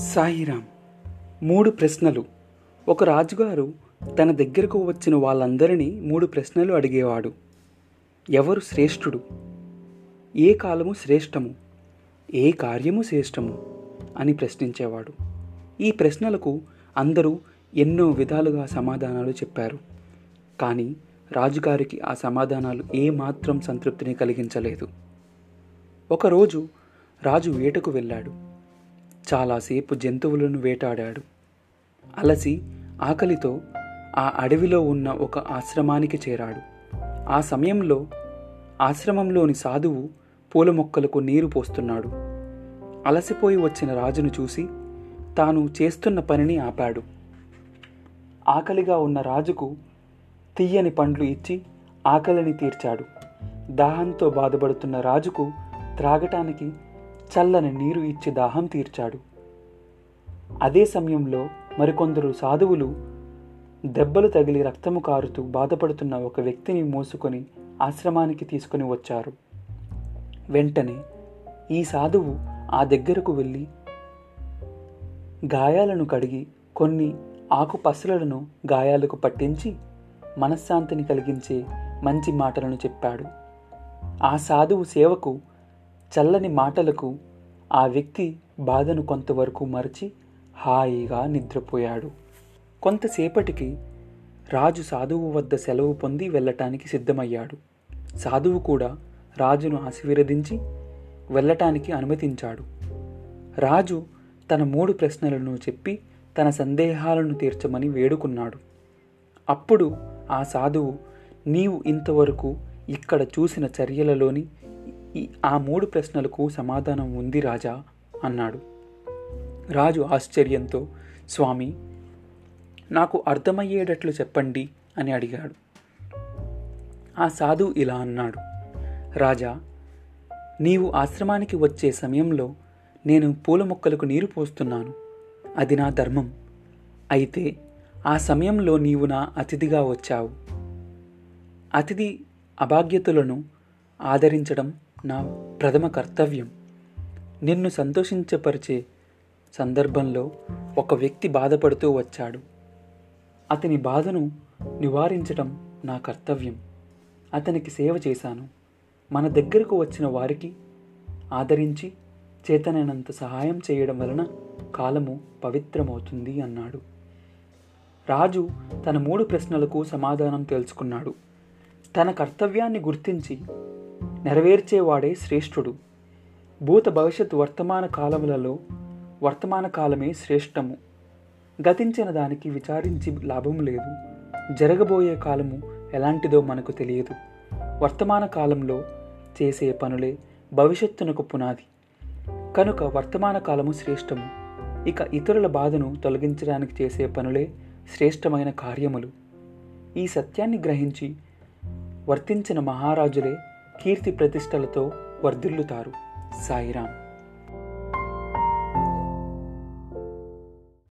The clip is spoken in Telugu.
సాయిరాం మూడు ప్రశ్నలు. ఒక రాజుగారు తన దగ్గరకు వచ్చిన వాళ్ళందరినీ మూడు ప్రశ్నలు అడిగేవాడు. ఎవరు శ్రేష్ఠుడు? ఏ కాలము శ్రేష్టము? ఏ కార్యము శ్రేష్టము? అని ప్రశ్నించేవాడు. ఈ ప్రశ్నలకు అందరూ ఎన్నో విధాలుగా సమాధానాలు చెప్పారు. కానీ రాజుగారికి ఆ సమాధానాలు ఏమాత్రం సంతృప్తిని కలిగించలేదు. ఒకరోజు రాజు వేటకు వెళ్ళాడు. చాలాసేపు జంతువులను వేటాడాడు. అలసి ఆకలితో ఆ అడవిలో ఉన్న ఒక ఆశ్రమానికి చేరాడు. ఆ సమయంలో ఆశ్రమంలోని సాధువు పూల మొక్కలకు నీరు పోస్తున్నాడు. అలసిపోయి వచ్చిన రాజును చూసి తాను చేస్తున్న పనిని ఆపాడు. ఆకలిగా ఉన్న రాజుకు తీయని పండ్లు ఇచ్చి ఆకలిని తీర్చాడు. దాహంతో బాధపడుతున్న రాజుకు త్రాగటానికి చల్లని నీరు ఇచ్చి దాహం తీర్చాడు. అదే సమయంలో మరికొందరు సాధువులు దెబ్బలు తగిలి రక్తము కారుతూ బాధపడుతున్న ఒక వ్యక్తిని మోసుకొని ఆశ్రమానికి తీసుకుని వచ్చారు. వెంటనే ఈ సాధువు ఆ దగ్గరకు వెళ్ళి గాయాలను కడిగి కొన్ని ఆకు పసలను గాయాలకు పట్టించి మనశ్శాంతిని కలిగించే మంచి మాటలను చెప్పాడు. ఆ సాధువు సేవకు చల్లని మాటలకు ఆ వ్యక్తి బాధను కొంతవరకు మరచి హాయిగా నిద్రపోయాడు. కొంతసేపటికి రాజు సాధువు వద్ద సెలవు పొంది వెళ్ళటానికి సిద్ధమయ్యాడు. సాధువు కూడా రాజును ఆశీర్వదించి వెళ్ళటానికి అనుమతించాడు. రాజు తన మూడు ప్రశ్నలను చెప్పి తన సందేహాలను తీర్చమని వేడుకున్నాడు. అప్పుడు ఆ సాధువు నీవు ఇంతవరకు ఇక్కడ చూసిన చర్యలలోని ఈ ఆ మూడు ప్రశ్నలకు సమాధానం ఉంది రాజా అన్నాడు. రాజు ఆశ్చర్యంతో స్వామి నాకు అర్థమయ్యేటట్లు చెప్పండి అని అడిగాడు. ఆ సాధు ఇలా అన్నాడు. రాజా నీవు ఆశ్రమానికి వచ్చే సమయంలో నేను పూల మొక్కలకు నీరు పోస్తున్నాను. అది నా ధర్మం. అయితే ఆ సమయంలో నీవు నా అతిథిగా వచ్చావు. అతిథి అభాగ్యతలను ఆదరించడం నా ప్రథమ కర్తవ్యం. నిన్ను సంతోషించపరిచే సందర్భంలో ఒక వ్యక్తి బాధపడుతూ వచ్చాడు. అతని బాధను నివారించటం నా కర్తవ్యం. అతనికి సేవ చేశాను. మన దగ్గరకు వచ్చిన వారికి ఆదరించి చేతనైనంత సహాయం చేయడం వలన కాలము పవిత్రమవుతుంది అన్నాడు. రాజు తన మూడు ప్రశ్నలకు సమాధానం తెలుసుకున్నాడు. తన కర్తవ్యాన్ని గుర్తించి నెరవేర్చేవాడే శ్రేష్ఠుడు. భూత భవిష్యత్ వర్తమాన కాలములలో వర్తమాన కాలమే శ్రేష్టము. గతించిన దానికి విచారించి లాభం లేదు. జరగబోయే కాలము ఎలాంటిదో మనకు తెలియదు. వర్తమాన కాలంలో చేసే పనులే భవిష్యత్తునకు పునాది. కనుక వర్తమాన కాలము శ్రేష్టము. ఇక ఇతరుల బాధను తొలగించడానికి చేసే పనులే శ్రేష్టమైన కార్యములు. ఈ సత్యాన్ని గ్రహించి వర్తించిన మహారాజులే కీర్తి ప్రతిష్టలతో వర్ధిల్లుతారు సాయిరాం